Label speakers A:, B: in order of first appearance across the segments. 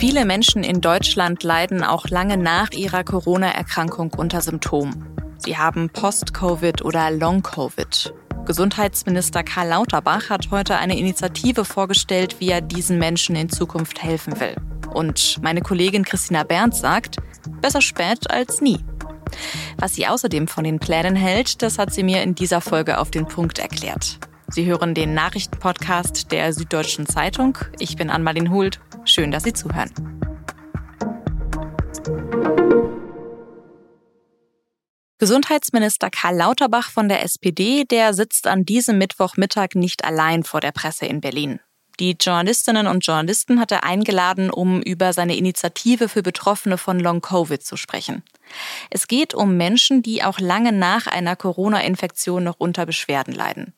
A: Viele Menschen in Deutschland leiden auch lange nach ihrer Corona-Erkrankung unter Symptomen. Sie haben Post-Covid oder Long-Covid. Gesundheitsminister Karl Lauterbach hat heute eine Initiative vorgestellt, wie er diesen Menschen in Zukunft helfen will. Und meine Kollegin Christina Berndt sagt, besser spät als nie. Was sie außerdem von den Plänen hält, das hat sie mir in dieser Folge auf den Punkt erklärt. Sie hören den Nachrichtenpodcast der Süddeutschen Zeitung. Ich bin Anmalin Hult. Schön, dass Sie zuhören. Gesundheitsminister Karl Lauterbach von der SPD, der sitzt an diesem Mittwochmittag nicht allein vor der Presse in Berlin. Die Journalistinnen und Journalisten hat er eingeladen, um über seine Initiative für Betroffene von Long-Covid zu sprechen. Es geht um Menschen, die auch lange nach einer Corona-Infektion noch unter Beschwerden leiden.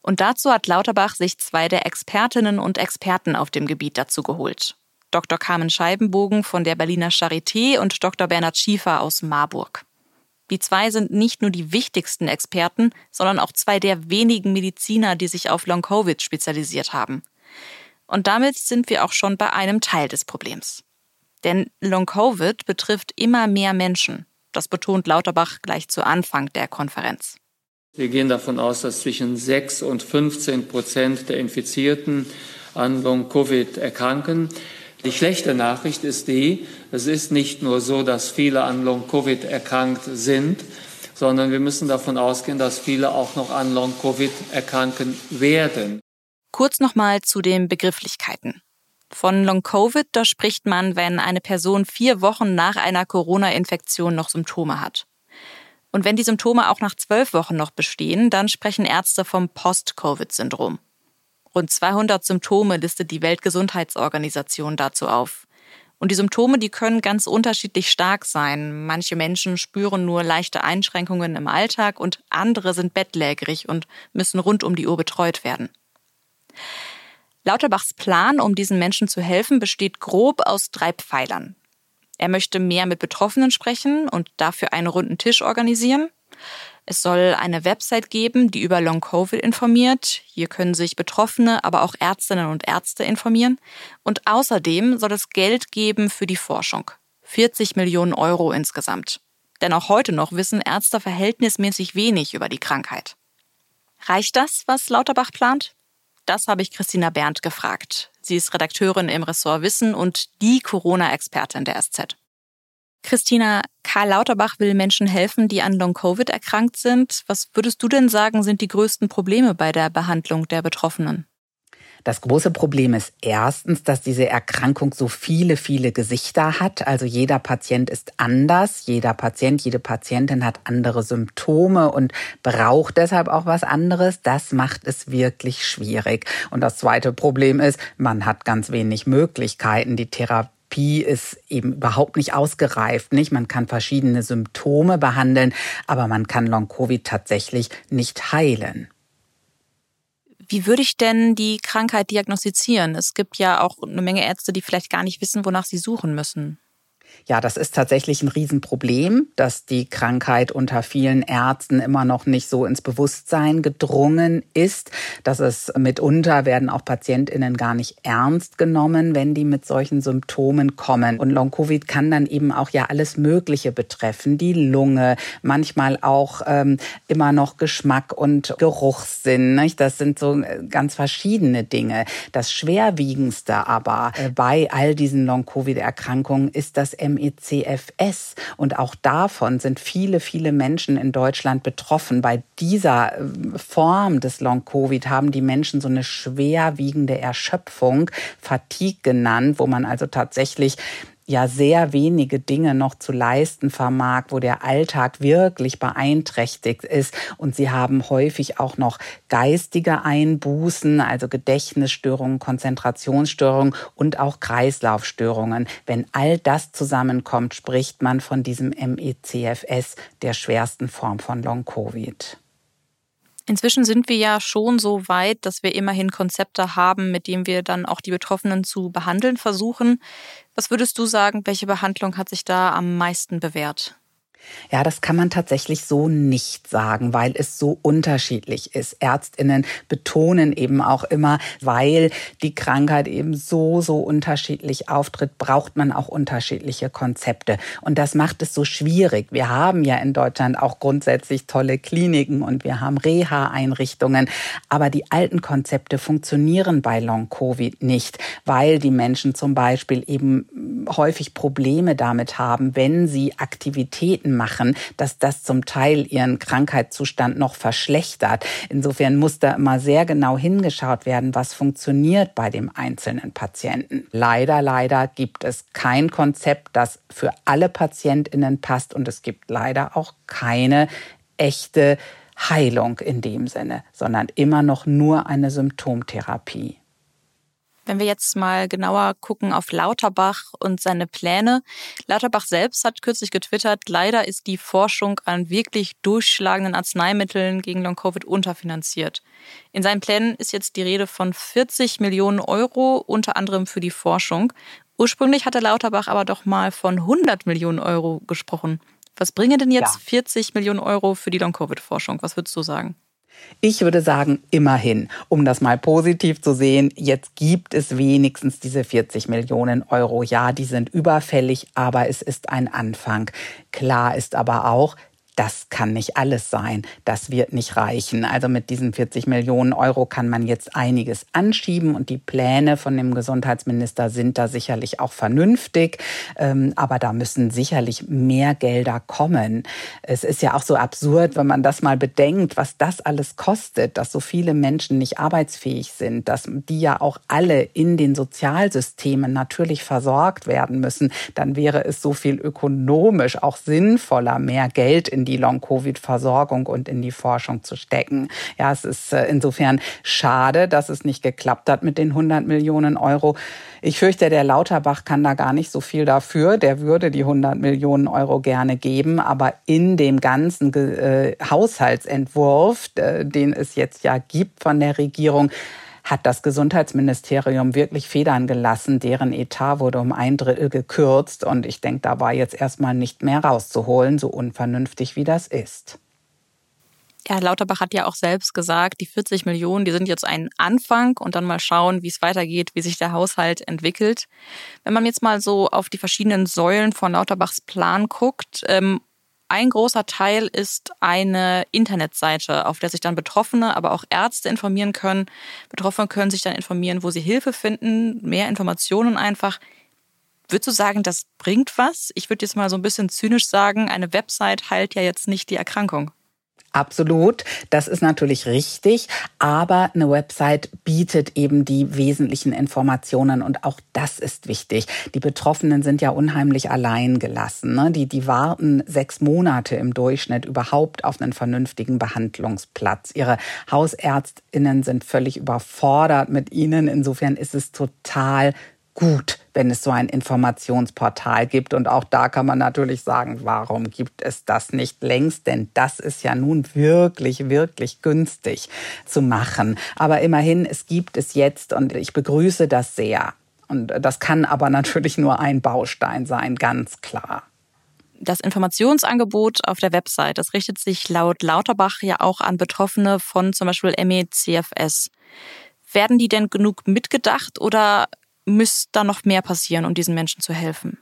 A: Und dazu hat Lauterbach sich zwei der Expertinnen und Experten auf dem Gebiet dazu geholt. Dr. Carmen Scheibenbogen von der Berliner Charité und Dr. Bernhard Schiefer aus Marburg. Die zwei sind nicht nur die wichtigsten Experten, sondern auch zwei der wenigen Mediziner, die sich auf Long-Covid spezialisiert haben. Und damit sind wir auch schon bei einem Teil des Problems. Denn Long-Covid betrifft immer mehr Menschen. Das betont Lauterbach gleich zu Anfang der Konferenz.
B: Wir gehen davon aus, dass zwischen 6 und 15 Prozent der Infizierten an Long-Covid erkranken. Die schlechte Nachricht ist die, es ist nicht nur so, dass viele an Long-Covid erkrankt sind, sondern wir müssen davon ausgehen, dass viele auch noch an Long-Covid erkranken werden.
A: Kurz nochmal zu den Begrifflichkeiten. Von Long-Covid, da spricht man, wenn eine Person vier Wochen nach einer Corona-Infektion noch Symptome hat. Und wenn die Symptome auch nach zwölf Wochen noch bestehen, dann sprechen Ärzte vom Post-Covid-Syndrom. Rund 200 Symptome listet die Weltgesundheitsorganisation dazu auf. Und die Symptome, die können ganz unterschiedlich stark sein. Manche Menschen spüren nur leichte Einschränkungen im Alltag und andere sind bettlägerig und müssen rund um die Uhr betreut werden. Lauterbachs Plan, um diesen Menschen zu helfen, besteht grob aus drei Pfeilern. Er möchte mehr mit Betroffenen sprechen und dafür einen runden Tisch organisieren. Es soll eine Website geben, die über Long-Covid informiert. Hier können sich Betroffene, aber auch Ärztinnen und Ärzte informieren. Und außerdem soll es Geld geben für die Forschung. 40 Millionen Euro insgesamt. Denn auch heute noch wissen Ärzte verhältnismäßig wenig über die Krankheit. Reicht das, was Lauterbach plant? Das habe ich Christina Berndt gefragt. Sie ist Redakteurin im Ressort Wissen und die Corona-Expertin der SZ. Christina, Karl Lauterbach will Menschen helfen, die an Long-Covid erkrankt sind. Was würdest du denn sagen, sind die größten Probleme bei der Behandlung der Betroffenen?
C: Das große Problem ist erstens, dass diese Erkrankung so viele, viele Gesichter hat. Also jeder Patient ist anders. Jeder Patient, jede Patientin hat andere Symptome und braucht deshalb auch was anderes. Das macht es wirklich schwierig. Und das zweite Problem ist, man hat ganz wenig Möglichkeiten. Die Therapie ist eben überhaupt nicht ausgereift, nicht? Man kann verschiedene Symptome behandeln, aber man kann Long-Covid tatsächlich nicht heilen.
A: Wie würde ich denn die Krankheit diagnostizieren? Es gibt ja auch eine Menge Ärzte, die vielleicht gar nicht wissen, wonach sie suchen müssen.
C: Ja, das ist tatsächlich ein Riesenproblem, dass die Krankheit unter vielen Ärzten immer noch nicht so ins Bewusstsein gedrungen ist, dass es mitunter werden auch Patientinnen gar nicht ernst genommen, wenn die mit solchen Symptomen kommen. Und Long-Covid kann dann eben auch ja alles Mögliche betreffen, die Lunge, manchmal auch ähm, immer noch Geschmack und Geruchssinn. Nicht? Das sind so äh, ganz verschiedene Dinge. Das schwerwiegendste aber äh, bei all diesen Long-Covid-Erkrankungen ist das MECFS. Und auch davon sind viele, viele Menschen in Deutschland betroffen. Bei dieser äh, Form des Long-Covid haben die Menschen so eine schwerwiegende Erschöpfung, Fatigue genannt, wo man also tatsächlich ja sehr wenige Dinge noch zu leisten vermag, wo der Alltag wirklich beeinträchtigt ist. Und sie haben häufig auch noch geistige Einbußen, also Gedächtnisstörungen, Konzentrationsstörungen und auch Kreislaufstörungen. Wenn all das zusammenkommt, spricht man von diesem MECFS, der schwersten Form von Long-Covid.
A: Inzwischen sind wir ja schon so weit, dass wir immerhin Konzepte haben, mit denen wir dann auch die Betroffenen zu behandeln versuchen. Was würdest du sagen, welche Behandlung hat sich da am meisten bewährt?
C: Ja, das kann man tatsächlich so nicht sagen, weil es so unterschiedlich ist. Ärztinnen betonen eben auch immer, weil die Krankheit eben so, so unterschiedlich auftritt, braucht man auch unterschiedliche Konzepte. Und das macht es so schwierig. Wir haben ja in Deutschland auch grundsätzlich tolle Kliniken und wir haben Reha-Einrichtungen. Aber die alten Konzepte funktionieren bei Long-Covid nicht, weil die Menschen zum Beispiel eben häufig Probleme damit haben, wenn sie Aktivitäten machen, dass das zum Teil ihren Krankheitszustand noch verschlechtert. Insofern muss da immer sehr genau hingeschaut werden, was funktioniert bei dem einzelnen Patienten. Leider, leider gibt es kein Konzept, das für alle Patientinnen passt und es gibt leider auch keine echte Heilung in dem Sinne, sondern immer noch nur eine Symptomtherapie.
A: Wenn wir jetzt mal genauer gucken auf Lauterbach und seine Pläne. Lauterbach selbst hat kürzlich getwittert, leider ist die Forschung an wirklich durchschlagenden Arzneimitteln gegen Long-Covid unterfinanziert. In seinen Plänen ist jetzt die Rede von 40 Millionen Euro, unter anderem für die Forschung. Ursprünglich hatte Lauterbach aber doch mal von 100 Millionen Euro gesprochen. Was bringen denn jetzt ja. 40 Millionen Euro für die Long-Covid-Forschung? Was würdest du sagen?
C: Ich würde sagen, immerhin, um das mal positiv zu sehen, jetzt gibt es wenigstens diese 40 Millionen Euro. Ja, die sind überfällig, aber es ist ein Anfang. Klar ist aber auch, das kann nicht alles sein. Das wird nicht reichen. Also mit diesen 40 Millionen Euro kann man jetzt einiges anschieben und die Pläne von dem Gesundheitsminister sind da sicherlich auch vernünftig. Ähm, aber da müssen sicherlich mehr Gelder kommen. Es ist ja auch so absurd, wenn man das mal bedenkt, was das alles kostet, dass so viele Menschen nicht arbeitsfähig sind, dass die ja auch alle in den Sozialsystemen natürlich versorgt werden müssen. Dann wäre es so viel ökonomisch auch sinnvoller, mehr Geld in die Long-Covid-Versorgung und in die Forschung zu stecken. Ja, es ist äh, insofern schade, dass es nicht geklappt hat mit den 100 Millionen Euro. Ich fürchte, der Lauterbach kann da gar nicht so viel dafür. Der würde die 100 Millionen Euro gerne geben, aber in dem ganzen äh, Haushaltsentwurf, den es jetzt ja gibt von der Regierung, hat das Gesundheitsministerium wirklich Federn gelassen. Deren Etat wurde um ein Drittel gekürzt und ich denke, da war jetzt erstmal nicht mehr rauszuholen, so unvernünftig wie das ist.
A: Ja, Lauterbach hat ja auch selbst gesagt, die 40 Millionen, die sind jetzt ein Anfang und dann mal schauen, wie es weitergeht, wie sich der Haushalt entwickelt. Wenn man jetzt mal so auf die verschiedenen Säulen von Lauterbachs Plan guckt, ähm, ein großer Teil ist eine Internetseite, auf der sich dann Betroffene, aber auch Ärzte informieren können. Betroffene können sich dann informieren, wo sie Hilfe finden, mehr Informationen einfach. Würdest du sagen, das bringt was? Ich würde jetzt mal so ein bisschen zynisch sagen, eine Website heilt ja jetzt nicht die Erkrankung.
C: Absolut, das ist natürlich richtig, aber eine Website bietet eben die wesentlichen Informationen und auch das ist wichtig. Die Betroffenen sind ja unheimlich allein gelassen. Ne? Die, die warten sechs Monate im Durchschnitt überhaupt auf einen vernünftigen Behandlungsplatz. Ihre Hausärztinnen sind völlig überfordert mit ihnen. Insofern ist es total gut, wenn es so ein Informationsportal gibt. Und auch da kann man natürlich sagen, warum gibt es das nicht längst? Denn das ist ja nun wirklich, wirklich günstig zu machen. Aber immerhin, es gibt es jetzt und ich begrüße das sehr. Und das kann aber natürlich nur ein Baustein sein, ganz klar.
A: Das Informationsangebot auf der Website, das richtet sich laut Lauterbach ja auch an Betroffene von zum Beispiel ME-CFS. Werden die denn genug mitgedacht oder müsste da noch mehr passieren, um diesen Menschen zu helfen?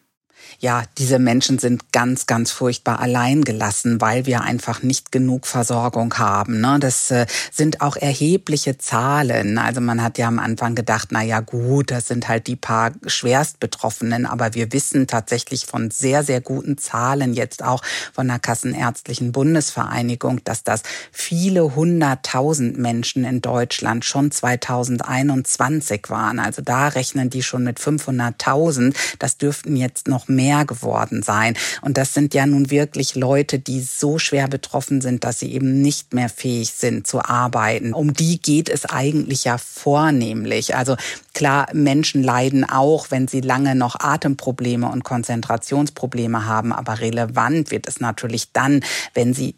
C: Ja, diese Menschen sind ganz, ganz furchtbar allein gelassen, weil wir einfach nicht genug Versorgung haben. Ne? Das äh, sind auch erhebliche Zahlen. Also man hat ja am Anfang gedacht, na ja, gut, das sind halt die paar Schwerstbetroffenen, aber wir wissen tatsächlich von sehr, sehr guten Zahlen jetzt auch von der Kassenärztlichen Bundesvereinigung, dass das viele hunderttausend Menschen in Deutschland schon 2021 waren. Also da rechnen die schon mit 500.000. Das dürften jetzt noch mehr geworden sein. Und das sind ja nun wirklich Leute, die so schwer betroffen sind, dass sie eben nicht mehr fähig sind zu arbeiten. Um die geht es eigentlich ja vornehmlich. Also klar, Menschen leiden auch, wenn sie lange noch Atemprobleme und Konzentrationsprobleme haben. Aber relevant wird es natürlich dann, wenn sie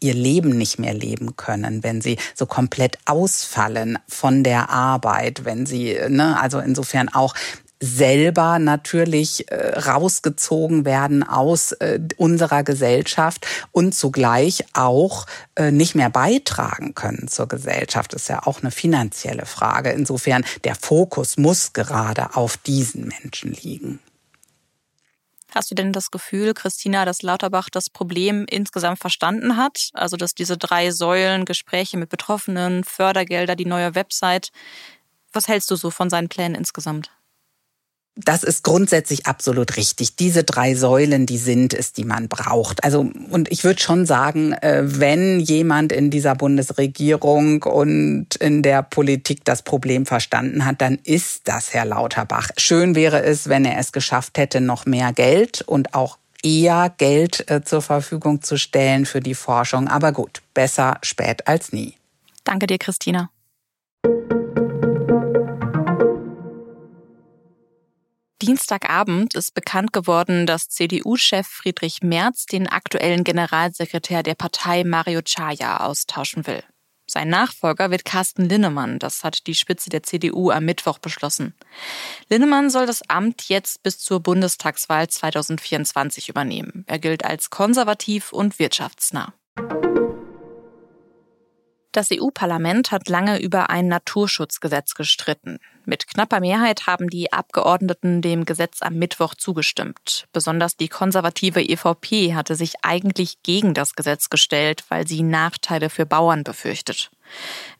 C: ihr Leben nicht mehr leben können, wenn sie so komplett ausfallen von der Arbeit, wenn sie, ne, also insofern auch selber natürlich äh, rausgezogen werden aus äh, unserer Gesellschaft und zugleich auch äh, nicht mehr beitragen können zur Gesellschaft. Das ist ja auch eine finanzielle Frage. Insofern, der Fokus muss gerade auf diesen Menschen liegen.
A: Hast du denn das Gefühl, Christina, dass Lauterbach das Problem insgesamt verstanden hat? Also, dass diese drei Säulen, Gespräche mit Betroffenen, Fördergelder, die neue Website, was hältst du so von seinen Plänen insgesamt?
C: Das ist grundsätzlich absolut richtig. Diese drei Säulen, die sind es, die man braucht. Also, und ich würde schon sagen, äh, wenn jemand in dieser Bundesregierung und in der Politik das Problem verstanden hat, dann ist das Herr Lauterbach. Schön wäre es, wenn er es geschafft hätte, noch mehr Geld und auch eher Geld äh, zur Verfügung zu stellen für die Forschung. Aber gut, besser spät als nie.
A: Danke dir, Christina. Dienstagabend ist bekannt geworden, dass CDU-Chef Friedrich Merz den aktuellen Generalsekretär der Partei Mario Chaya austauschen will. Sein Nachfolger wird Carsten Linnemann, das hat die Spitze der CDU am Mittwoch beschlossen. Linnemann soll das Amt jetzt bis zur Bundestagswahl 2024 übernehmen. Er gilt als konservativ und wirtschaftsnah. Das EU-Parlament hat lange über ein Naturschutzgesetz gestritten. Mit knapper Mehrheit haben die Abgeordneten dem Gesetz am Mittwoch zugestimmt. Besonders die konservative EVP hatte sich eigentlich gegen das Gesetz gestellt, weil sie Nachteile für Bauern befürchtet.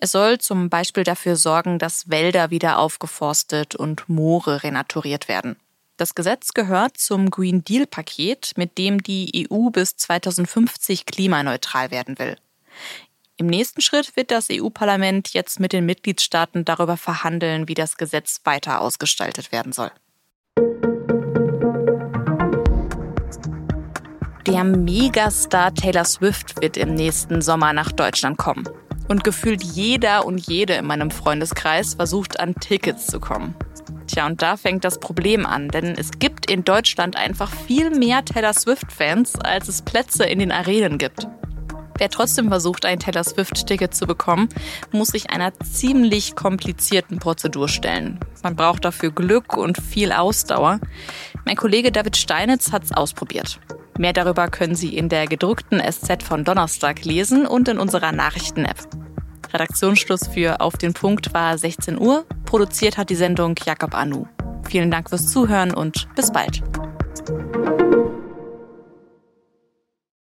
A: Es soll zum Beispiel dafür sorgen, dass Wälder wieder aufgeforstet und Moore renaturiert werden. Das Gesetz gehört zum Green Deal-Paket, mit dem die EU bis 2050 klimaneutral werden will. Im nächsten Schritt wird das EU-Parlament jetzt mit den Mitgliedstaaten darüber verhandeln, wie das Gesetz weiter ausgestaltet werden soll. Der Megastar Taylor Swift wird im nächsten Sommer nach Deutschland kommen. Und gefühlt jeder und jede in meinem Freundeskreis versucht an Tickets zu kommen. Tja, und da fängt das Problem an, denn es gibt in Deutschland einfach viel mehr Taylor Swift-Fans, als es Plätze in den Arenen gibt. Wer trotzdem versucht, ein Taylor Swift-Ticket zu bekommen, muss sich einer ziemlich komplizierten Prozedur stellen. Man braucht dafür Glück und viel Ausdauer. Mein Kollege David Steinitz hat es ausprobiert. Mehr darüber können Sie in der gedruckten SZ von Donnerstag lesen und in unserer Nachrichten-App. Redaktionsschluss für Auf den Punkt war 16 Uhr. Produziert hat die Sendung Jakob Anu. Vielen Dank fürs Zuhören und bis bald.